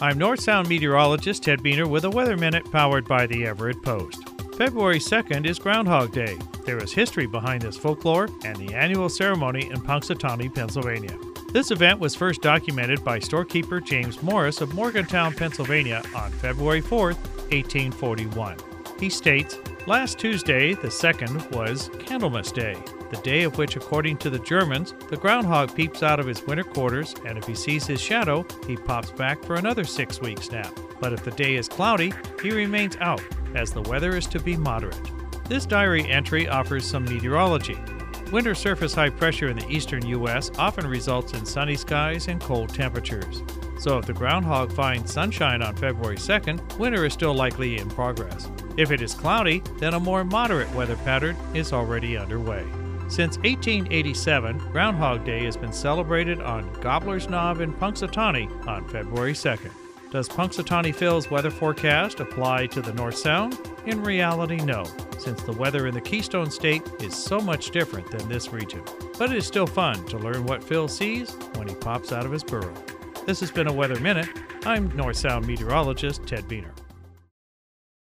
I'm North Sound meteorologist Ted Buehner with a Weather Minute powered by the Everett Post. February 2nd is Groundhog Day. There is history behind this folklore and the annual ceremony in Punxsutawney, Pennsylvania. This event was first documented by storekeeper James Morris of Morgantown, Pennsylvania on February 4, 1841. He states, Last Tuesday, the 2nd, was Candlemas Day, the day of which, according to the Germans, the groundhog peeps out of his winter quarters, and if he sees his shadow, he pops back for another six weeks nap. But if the day is cloudy, he remains out, as the weather is to be moderate. This diary entry offers some meteorology. Winter surface high pressure in the eastern U.S. often results in sunny skies and cold temperatures. So if the groundhog finds sunshine on February 2nd, winter is still likely in progress. If it is cloudy, then a more moderate weather pattern is already underway. Since 1887, Groundhog Day has been celebrated on Gobbler's Knob in Punxsutawney on February 2nd. Does Punxsutawney Phil's weather forecast apply to the North Sound? In reality, no, since the weather in the Keystone State is so much different than this region. But it is still fun to learn what Phil sees when he pops out of his burrow. This has been a Weather Minute. I'm North Sound meteorologist Ted Buehner.